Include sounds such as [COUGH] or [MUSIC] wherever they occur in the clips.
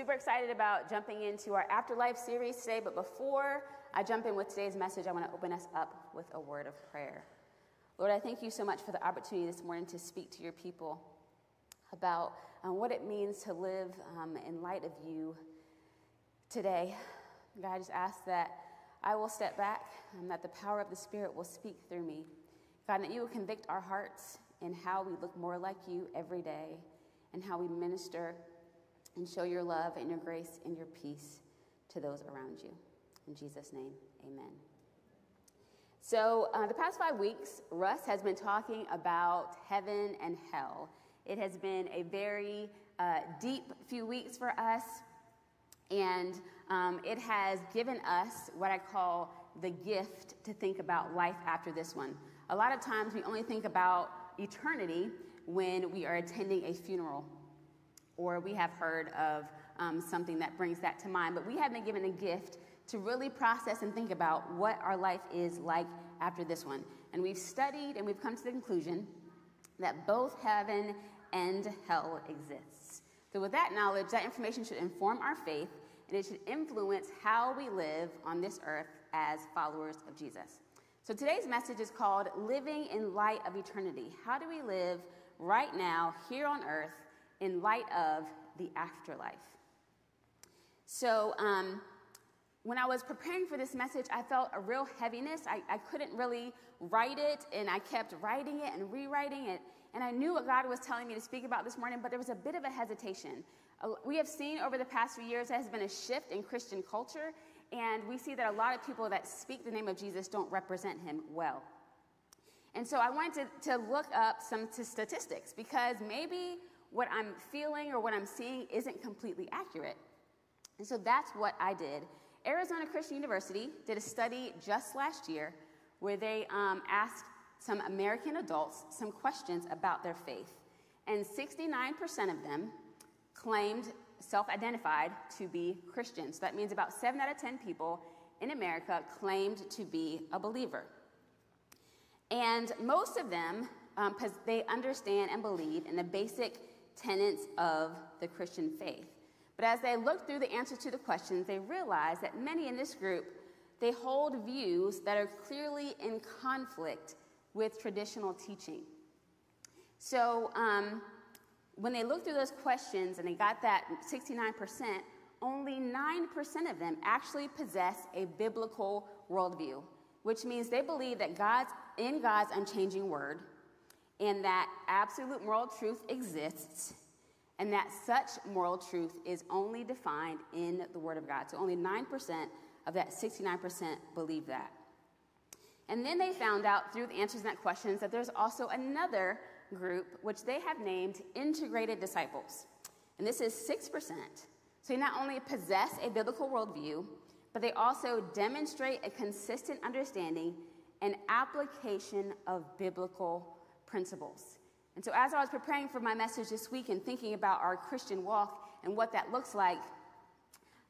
super excited about jumping into our Afterlife series today, but before I jump in with today's message, I want to open us up with a word of prayer. Lord, I thank you so much for the opportunity this morning to speak to your people about um, what it means to live um, in light of you today. God, I just ask that I will step back and that the power of the Spirit will speak through me. God, that you will convict our hearts in how we look more like you every day and how we minister and show your love and your grace and your peace to those around you. In Jesus' name, amen. So, uh, the past five weeks, Russ has been talking about heaven and hell. It has been a very uh, deep few weeks for us, and um, it has given us what I call the gift to think about life after this one. A lot of times we only think about eternity when we are attending a funeral or we have heard of um, something that brings that to mind. But we have been given a gift to really process and think about what our life is like after this one. And we've studied and we've come to the conclusion that both heaven and hell exists. So, with that knowledge, that information should inform our faith and it should influence how we live on this earth as followers of Jesus. So, today's message is called Living in Light of Eternity. How do we live right now, here on earth, in light of the afterlife. So, um, when I was preparing for this message, I felt a real heaviness. I, I couldn't really write it, and I kept writing it and rewriting it. And I knew what God was telling me to speak about this morning, but there was a bit of a hesitation. Uh, we have seen over the past few years there has been a shift in Christian culture, and we see that a lot of people that speak the name of Jesus don't represent him well. And so I wanted to, to look up some statistics because maybe what I'm feeling or what I'm seeing isn't completely accurate. And so that's what I did. Arizona Christian University did a study just last year where they um, asked some American adults some questions about their faith. And 69% of them claimed, self identified to be Christians. So that means about 7 out of 10 people in America claimed to be a believer. And most of them, because um, they understand and believe in the basic tenets of the Christian faith. But as they look through the answers to the questions, they realize that many in this group, they hold views that are clearly in conflict with traditional teaching. So um, when they looked through those questions and they got that 69%, only 9% of them actually possess a biblical worldview, which means they believe that God's in God's unchanging word, and that absolute moral truth exists and that such moral truth is only defined in the Word of God. So only 9% of that 69% believe that. And then they found out through the answers to that questions that there's also another group which they have named integrated disciples. And this is 6%. So they not only possess a biblical worldview, but they also demonstrate a consistent understanding and application of biblical principles. And so, as I was preparing for my message this week and thinking about our Christian walk and what that looks like,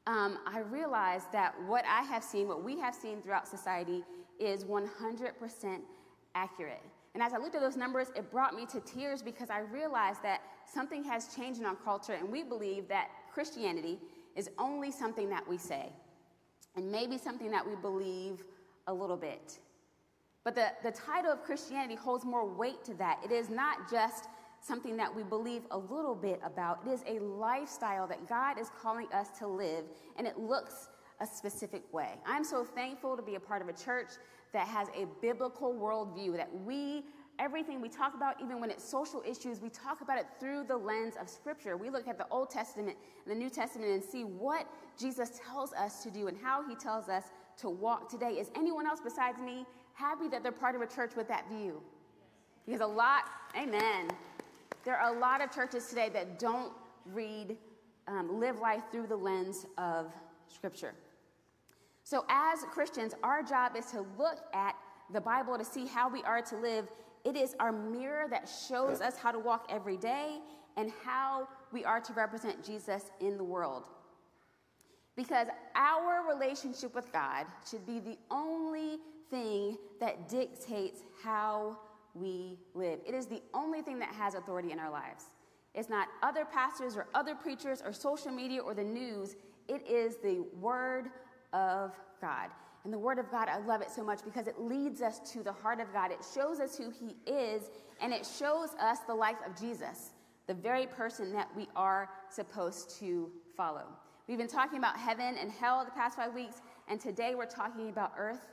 um, I realized that what I have seen, what we have seen throughout society, is 100% accurate. And as I looked at those numbers, it brought me to tears because I realized that something has changed in our culture, and we believe that Christianity is only something that we say, and maybe something that we believe a little bit. But the, the title of Christianity holds more weight to that. It is not just something that we believe a little bit about, it is a lifestyle that God is calling us to live, and it looks a specific way. I'm so thankful to be a part of a church that has a biblical worldview, that we everything we talk about, even when it's social issues, we talk about it through the lens of Scripture. We look at the Old Testament and the New Testament and see what Jesus tells us to do and how he tells us to walk today. Is anyone else besides me happy that they're part of a church with that view. Because a lot, amen. There are a lot of churches today that don't read, um, live life through the lens of Scripture. So, as Christians, our job is to look at the Bible to see how we are to live. It is our mirror that shows us how to walk every day and how we are to represent Jesus in the world. Because our relationship with God should be the only thing that dictates how we live. It is the only thing that has authority in our lives. It's not other pastors or other preachers or social media or the news. It is the Word of God. And the Word of God, I love it so much because it leads us to the heart of God. It shows us who He is, and it shows us the life of Jesus, the very person that we are supposed to follow. We've been talking about heaven and hell the past five weeks, and today we're talking about earth.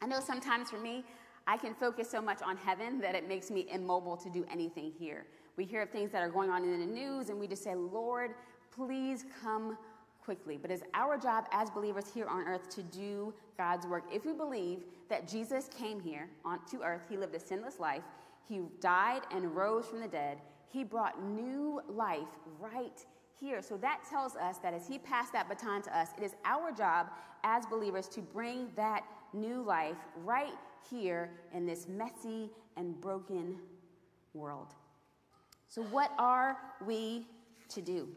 I know sometimes for me, I can focus so much on heaven that it makes me immobile to do anything here. We hear of things that are going on in the news, and we just say, Lord, please come quickly. But it's our job as believers here on earth to do God's work. If we believe that Jesus came here on, to earth, he lived a sinless life, he died and rose from the dead, he brought new life right here. So that tells us that as he passed that baton to us, it is our job as believers to bring that new life right here in this messy and broken world. So, what are we to do?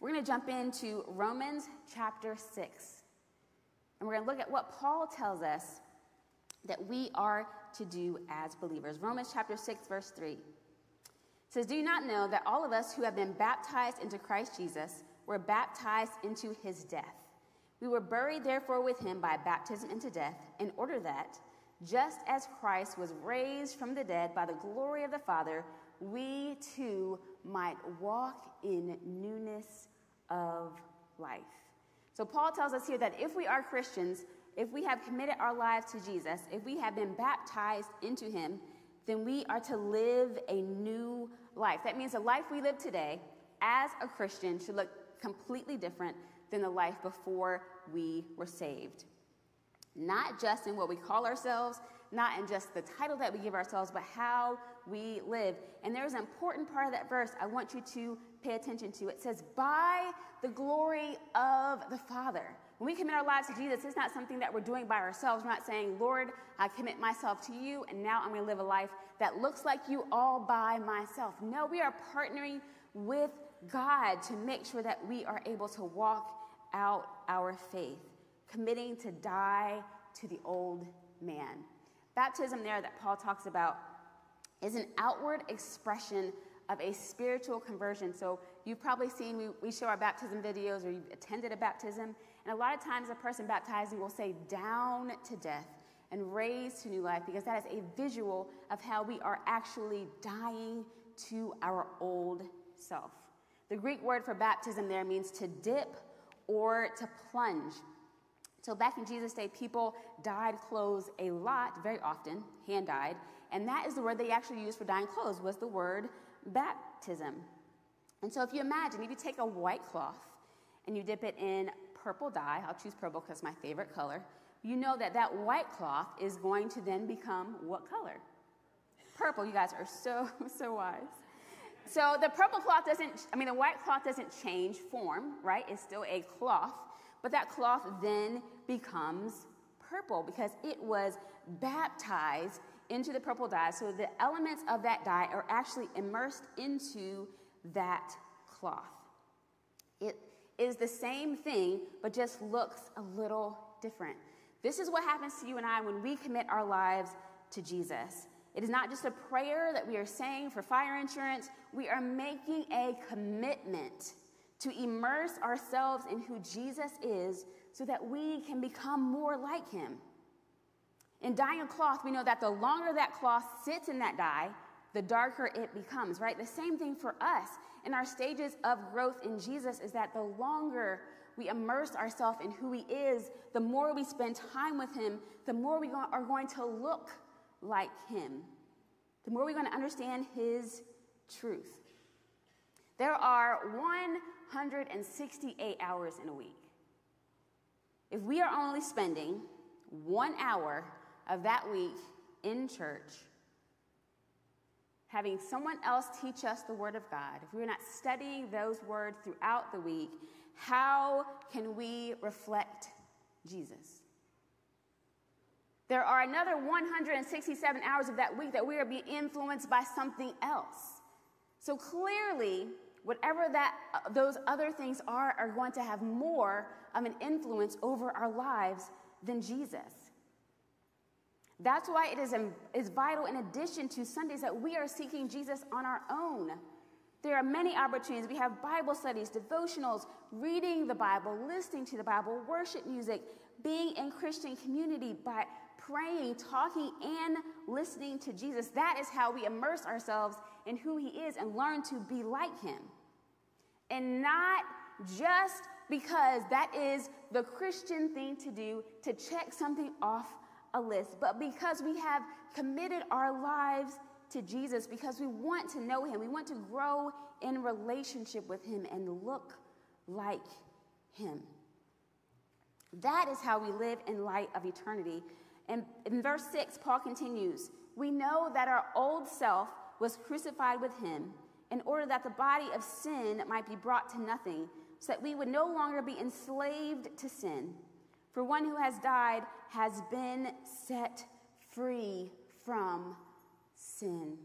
We're going to jump into Romans chapter 6. And we're going to look at what Paul tells us that we are to do as believers. Romans chapter 6, verse 3 says, Do you not know that all of us who have been baptized into Christ Jesus were baptized into his death? We were buried, therefore, with him by baptism into death, in order that, just as Christ was raised from the dead by the glory of the Father, we too might walk in newness of life. So, Paul tells us here that if we are Christians, if we have committed our lives to Jesus, if we have been baptized into him, then we are to live a new life. That means the life we live today as a Christian should look completely different than the life before we were saved. Not just in what we call ourselves, not in just the title that we give ourselves, but how we live. And there's an important part of that verse I want you to pay attention to. It says, by the glory of the Father. When we commit our lives to Jesus, it's not something that we're doing by ourselves. We're not saying, Lord, I commit myself to you, and now I'm going to live a life that looks like you all by myself. No, we are partnering with God to make sure that we are able to walk out our faith, committing to die to the old man. Baptism, there that Paul talks about, is an outward expression of a spiritual conversion. So you've probably seen, we, we show our baptism videos or you've attended a baptism, and a lot of times a person baptizing will say, down to death and raised to new life, because that is a visual of how we are actually dying to our old self. The Greek word for baptism there means to dip or to plunge. So back in Jesus' day, people dyed clothes a lot, very often, hand dyed, and that is the word they actually used for dyeing clothes was the word baptism. And so if you imagine, if you take a white cloth and you dip it in purple dye, I'll choose purple because my favorite color, you know that that white cloth is going to then become what color? Purple. You guys are so, [LAUGHS] so wise. So the purple cloth doesn't, I mean, the white cloth doesn't change form, right? It's still a cloth, but that cloth then becomes purple because it was baptized into the purple dye. So the elements of that dye are actually immersed into that cloth. It is the same thing, but just looks a little different. This is what happens to you and I when we commit our lives to Jesus. It is not just a prayer that we are saying for fire insurance, we are making a commitment to immerse ourselves in who Jesus is so that we can become more like him. In dyeing a cloth, we know that the longer that cloth sits in that dye, the darker it becomes, right? The same thing for us in our stages of growth in Jesus is that the longer we immerse ourselves in who he is, the more we spend time with him, the more we are going to look like him, the more we're going to understand his truth. There are 168 hours in a week. If we are only spending one hour of that week in church, having someone else teach us the Word of God, if we're not studying those words throughout the week, how can we reflect Jesus? There are another 167 hours of that week that we are being influenced by something else. So clearly, whatever that uh, those other things are are going to have more of an influence over our lives than Jesus. That's why it is, is vital, in addition to Sundays, that we are seeking Jesus on our own There are many opportunities. We have Bible studies, devotionals, reading the Bible, listening to the Bible, worship music, being in Christian community by praying, talking, and listening to Jesus. That is how we immerse ourselves in who He is and learn to be like Him. And not just because that is the Christian thing to do to check something off a list, but because we have committed our lives to Jesus, because we want to know Him, we want to grow in relationship with Him and look like Him. That is how we live in light of eternity. And in verse 6, Paul continues We know that our old self was crucified with Him in order that the body of sin might be brought to nothing so that we would no longer be enslaved to sin. For one who has died has been set free from sin.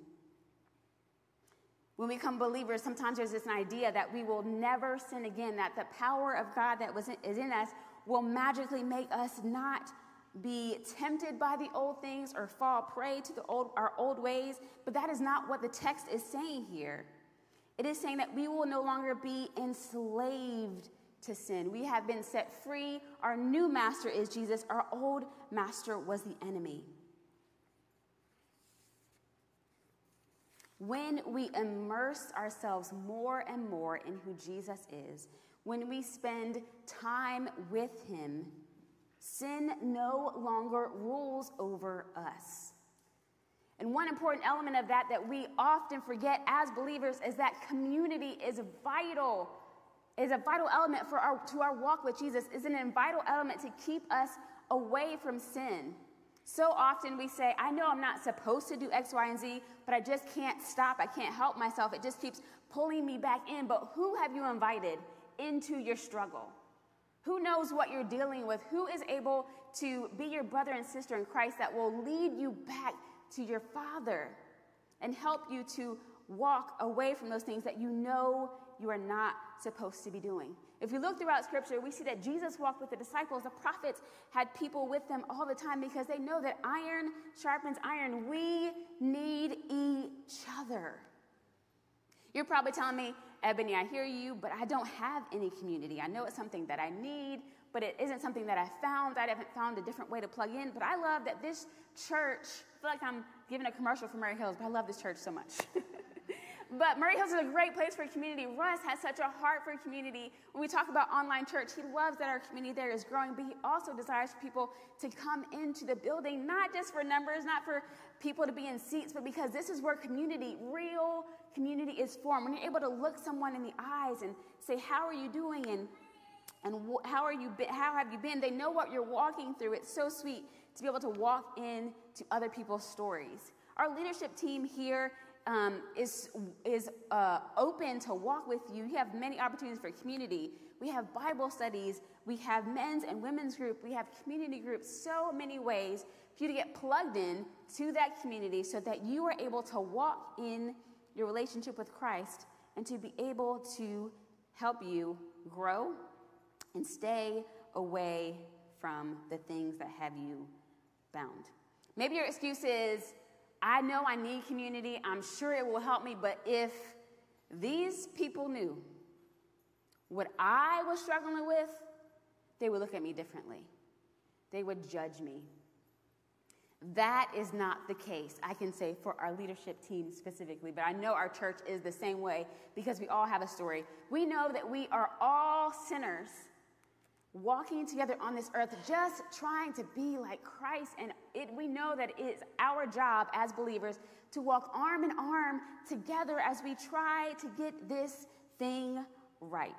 When we become believers, sometimes there's this idea that we will never sin again, that the power of God that was in, is in us will magically make us not be tempted by the old things or fall prey to the old, our old ways. But that is not what the text is saying here. It is saying that we will no longer be enslaved to sin. We have been set free. Our new master is Jesus. Our old master was the enemy. When we immerse ourselves more and more in who Jesus is, when we spend time with him, sin no longer rules over us. And one important element of that that we often forget as believers is that community is vital, is a vital element for our, to our walk with Jesus, is an vital element to keep us away from sin. So often we say, I know I'm not supposed to do X, Y, and Z, but I just can't stop. I can't help myself. It just keeps pulling me back in. But who have you invited into your struggle? Who knows what you're dealing with? Who is able to be your brother and sister in Christ that will lead you back to your Father and help you to walk away from those things that you know you are not supposed to be doing. If we look throughout Scripture, we see that Jesus walked with the disciples. The prophets had people with them all the time because they know that iron sharpens iron. We need each other. You're probably telling me, Ebony, I hear you, but I don't have any community. I know it's something that I need, but it isn't something that I found. I haven't found a different way to plug in. But I love that this church, I feel like I'm giving a commercial for Murray Hills, but I love this church so much. [LAUGHS] but Murray Hills is a great place for community. Russ has such a heart for community. When we talk about online church, he loves that our community there is growing, but he also desires for people to come into the building, not just for numbers, not for people to be in seats, but because this is where community, real community is formed. When you're able to look someone in the eyes and say, How are you doing? and and how are you how have you been they know what you're walking through it's so sweet to be able to walk into other people's stories our leadership team here um, is is uh, open to walk with you. You have many opportunities for community. We have bible studies. We have men's and women's group. We have community groups. So many ways for you to get plugged in to that community so that you are able to walk in your relationship with christ and to be able to help you grow and stay away from the things that have you bound. Maybe your excuse is, I know I need community, I'm sure it will help me, but if these people knew what I was struggling with, they would look at me differently. They would judge me. That is not the case, I can say, for our leadership team specifically, but I know our church is the same way because we all have a story. We know that we are all sinners walking together on this earth, just trying to be like Christ. And it, we know that it is our job as believers to walk arm in arm together as we try to get this thing right.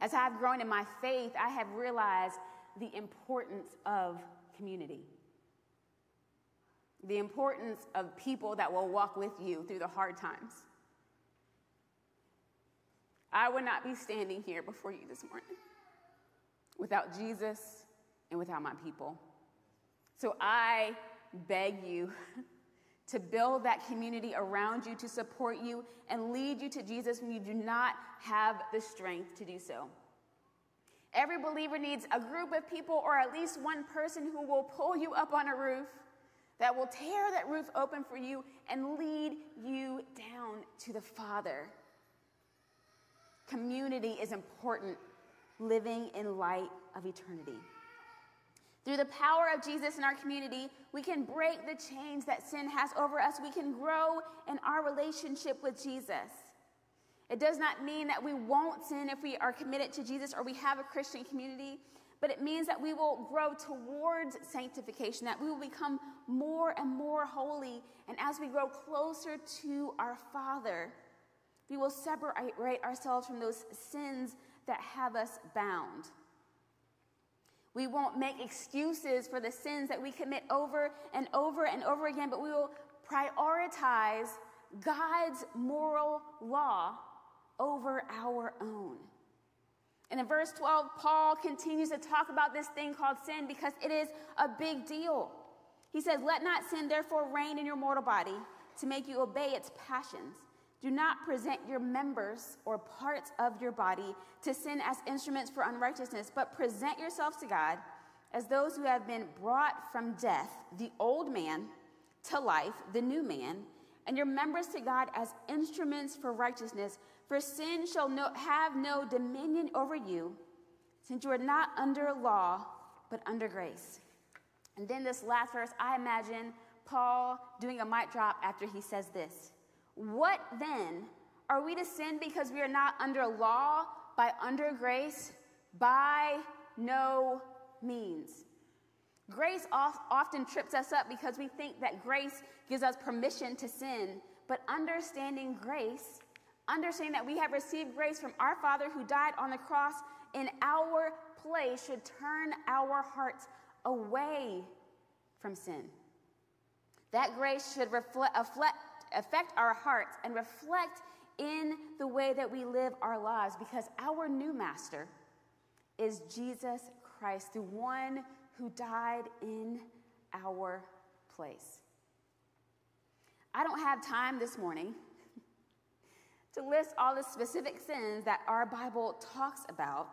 As I've grown in my faith, I have realized the importance of community. The importance of people that will walk with you through the hard times. I would not be standing here before you this morning without Jesus and without my people. So I beg you [LAUGHS] to build that community around you, to support you, and lead you to Jesus when you do not have the strength to do so. Every believer needs a group of people or at least one person who will pull you up on a roof, that will tear that roof open for you and lead you down to the Father. Community is important, living in light of eternity. Through the power of Jesus in our community, we can break the chains that sin has over us. We can grow in our relationship with Jesus. It does not mean that we won't sin if we are committed to Jesus or we have a Christian community, but it means that we will grow towards sanctification, that we will become more and more holy. And as we grow closer to our Father, we will separate ourselves from those sins that have us bound. We won't make excuses for the sins that we commit over and over and over again, but we will prioritize God's moral law over our own. And in verse 12, Paul continues to talk about this thing called sin because it is a big deal. He says, Let not sin therefore reign in your mortal body to make you obey its passions. Do not present your members or parts of your body to sin as instruments for unrighteousness, but present yourselves to God as those who have been brought from death, the old man, to life, the new man, and your members to God as instruments for righteousness. For sin shall no, have no dominion over you, since you are not under law, but under grace. And then this last verse, I imagine Paul doing a mic drop after he says this. What then? Are we to sin because we are not under law, by under grace? By no means. Grace often trips us up because we think that grace gives us permission to sin. But understanding grace, understanding that we have received grace from our Father who died on the cross in our place, should turn our hearts away from sin. That grace should reflect, affect our hearts and reflect in the way that we live our lives because our new master is Jesus Christ, the one who died in our place. I don't have time this morning [LAUGHS] to list all the specific sins that our Bible talks about.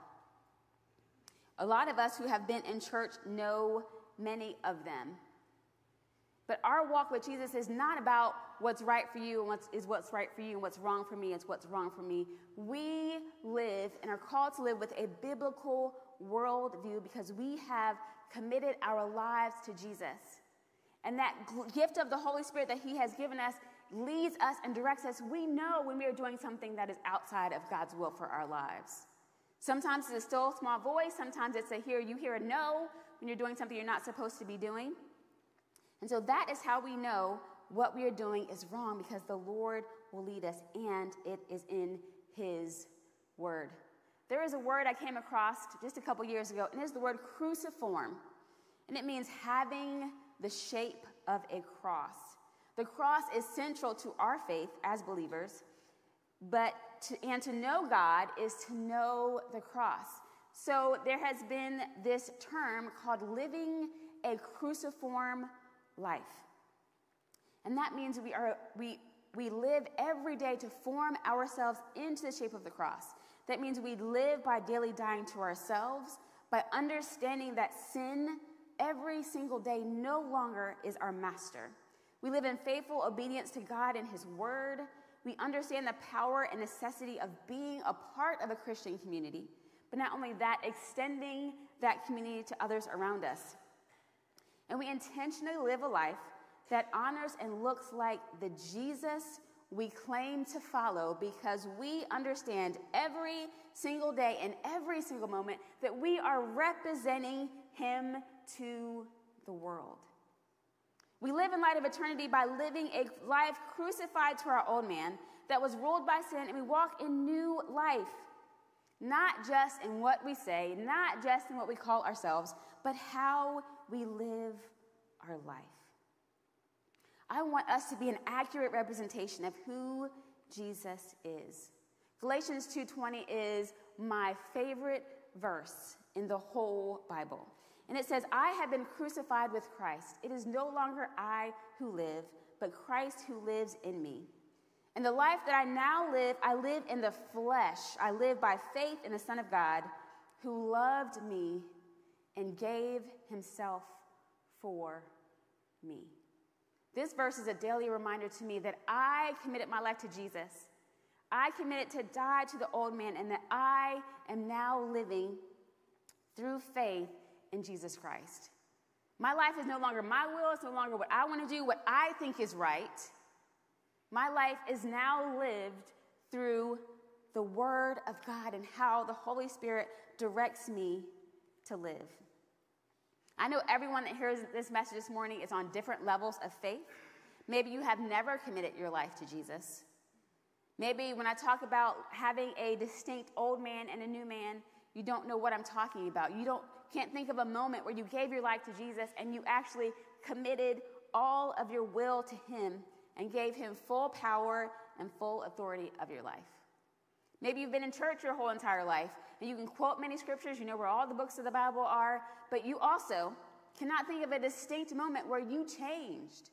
A lot of us who have been in church know many of them. But our walk with Jesus is not about what's right for you and what's, is what's right for you and what's wrong for me is what's wrong for me. We live and are called to live with a biblical worldview because we have committed our lives to Jesus. And that gift of the Holy Spirit that He has given us leads us and directs us. We know when we are doing something that is outside of God's will for our lives. Sometimes it's a still small voice, sometimes it's a hear, you hear a no when you're doing something you're not supposed to be doing. And so that is how we know what we are doing is wrong because the Lord will lead us and it is in His Word. There is a word I came across just a couple years ago, and it's the word cruciform. And it means having the shape of a cross. The cross is central to our faith as believers, but to, and to know God is to know the cross. So there has been this term called living a cruciform life. And that means we, are, we, we live every day to form ourselves into the shape of the cross. That means we live by daily dying to ourselves, by understanding that sin every single day no longer is our master. We live in faithful obedience to God and His Word. We understand the power and necessity of being a part of a Christian community, but not only that, extending that community to others around us. And we intentionally live a life that honors and looks like the Jesus we claim to follow because we understand every single day and every single moment that we are representing Him to the world. We live in light of eternity by living a life crucified to our old man that was ruled by sin, and we walk in new life. Not just in what we say, not just in what we call ourselves, but how we live our life. I want us to be an accurate representation of who Jesus is. Galatians 2:20 is my favorite verse in the whole Bible. And it says, "I have been crucified with Christ. It is no longer I who live, but Christ who lives in me. And the life that I now live, I live in the flesh. I live by faith in the Son of God, who loved me and gave himself for me." This verse is a daily reminder to me that I committed my life to Jesus. I committed to die to the old man, and that I am now living through faith in Jesus Christ. My life is no longer my will, it's no longer what I want to do, what I think is right. My life is now lived through the Word of God and how the Holy Spirit directs me to live. I know everyone that hears this message this morning is on different levels of faith. Maybe you have never committed your life to Jesus. Maybe when I talk about having a distinct old man and a new man, you don't know what I'm talking about. You don't can't think of a moment where you gave your life to Jesus and you actually committed all of your will to him and gave him full power and full authority of your life. Maybe you've been in church your whole entire life. And you can quote many scriptures, you know where all the books of the Bible are, but you also cannot think of a distinct moment where you changed,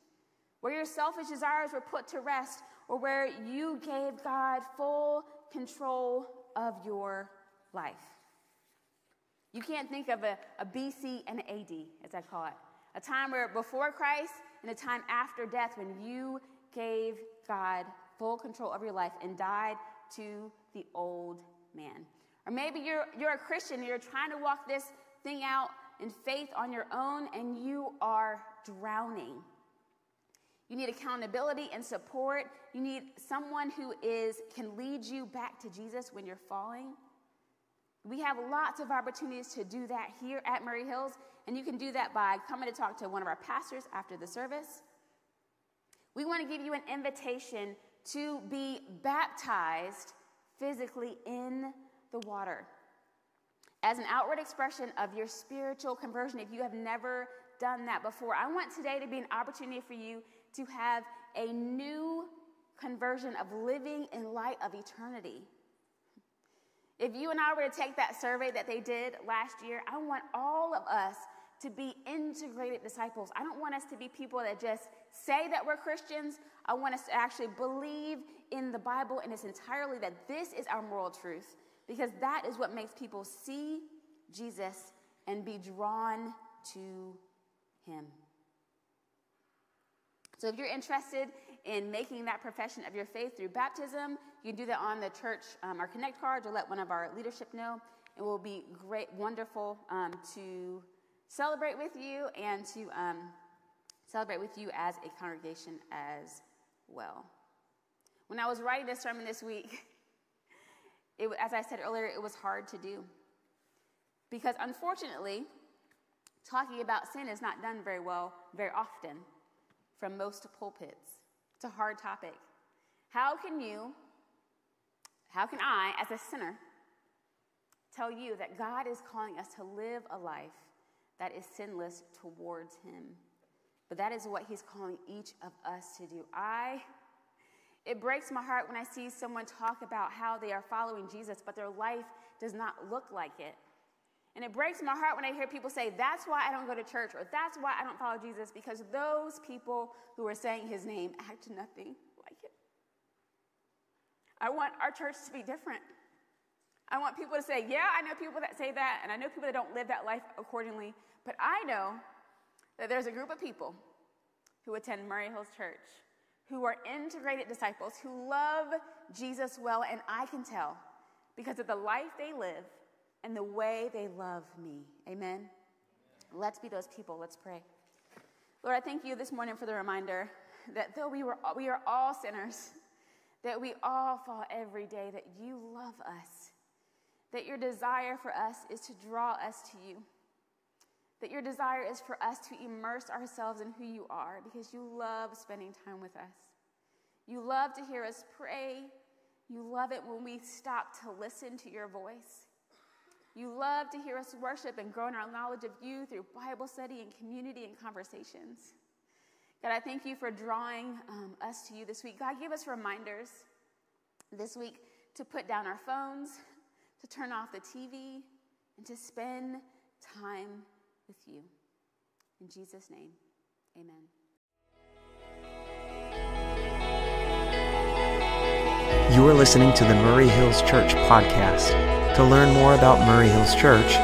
where your selfish desires were put to rest, or where you gave God full control of your life. You can't think of a, a BC and an AD, as I call it, a time where before Christ and a time after death when you gave God full control of your life and died to the old man. Or maybe you're, you're a Christian, and you're trying to walk this thing out in faith on your own, and you are drowning. You need accountability and support. You need someone who is can lead you back to Jesus when you're falling. We have lots of opportunities to do that here at Murray Hills, and you can do that by coming to talk to one of our pastors after the service. We want to give you an invitation to be baptized physically in the water as an outward expression of your spiritual conversion if you have never done that before. I want today to be an opportunity for you to have a new conversion of living in light of eternity. If you and I were to take that survey that they did last year, I want all of us to be integrated disciples. I don't want us to be people that just say that we're Christians. I want us to actually believe in the Bible in its entirely that this is our moral truth because that is what makes people see Jesus and be drawn to him. So if you're interested in making that profession of your faith through baptism, you can do that on the church um, our connect card or let one of our leadership know. And it will be great, wonderful um, to celebrate with you and to um, celebrate with you as a congregation as well. When I was writing this sermon this week, [LAUGHS] it, as I said earlier, it was hard to do. Because unfortunately, talking about sin is not done very well very often from most pulpits. It's a hard topic. How can you, how can I, as a sinner, tell you that God is calling us to live a life that is sinless towards Him? But that is what He's calling each of us to do. I it breaks my heart when I see someone talk about how they are following Jesus, but their life does not look like it. And it breaks my heart when I hear people say, That's why I don't go to church, or that's why I don't follow Jesus, because those people who are saying his name act nothing like it. I want our church to be different. I want people to say, Yeah, I know people that say that, and I know people that don't live that life accordingly, but I know that there's a group of people who attend Murray Hills Church who are integrated disciples, who love Jesus well, and I can tell because of the life they live and the way they love me. Amen. Let's be those people. Let's pray. Lord, I thank you this morning for the reminder that though we, were, we are all sinners, that we all fall every day, that you love us, that your desire for us is to draw us to you that your desire is for us to immerse ourselves in who you are because you love spending time with us. You love to hear us pray. You love it when we stop to listen to your voice. You love to hear us worship and grow in our knowledge of you through Bible study and community and conversations. God, I thank you for drawing um, us to you this week. God, give us reminders this week to put down our phones, to turn off the TV, and to spend time with you. In Jesus' name, amen. You are listening to the Murray Hills Church podcast. To learn more about Murray Hills Church,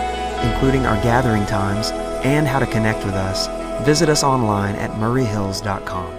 including our gathering times and how to connect with us, visit us online at murrayhills.com.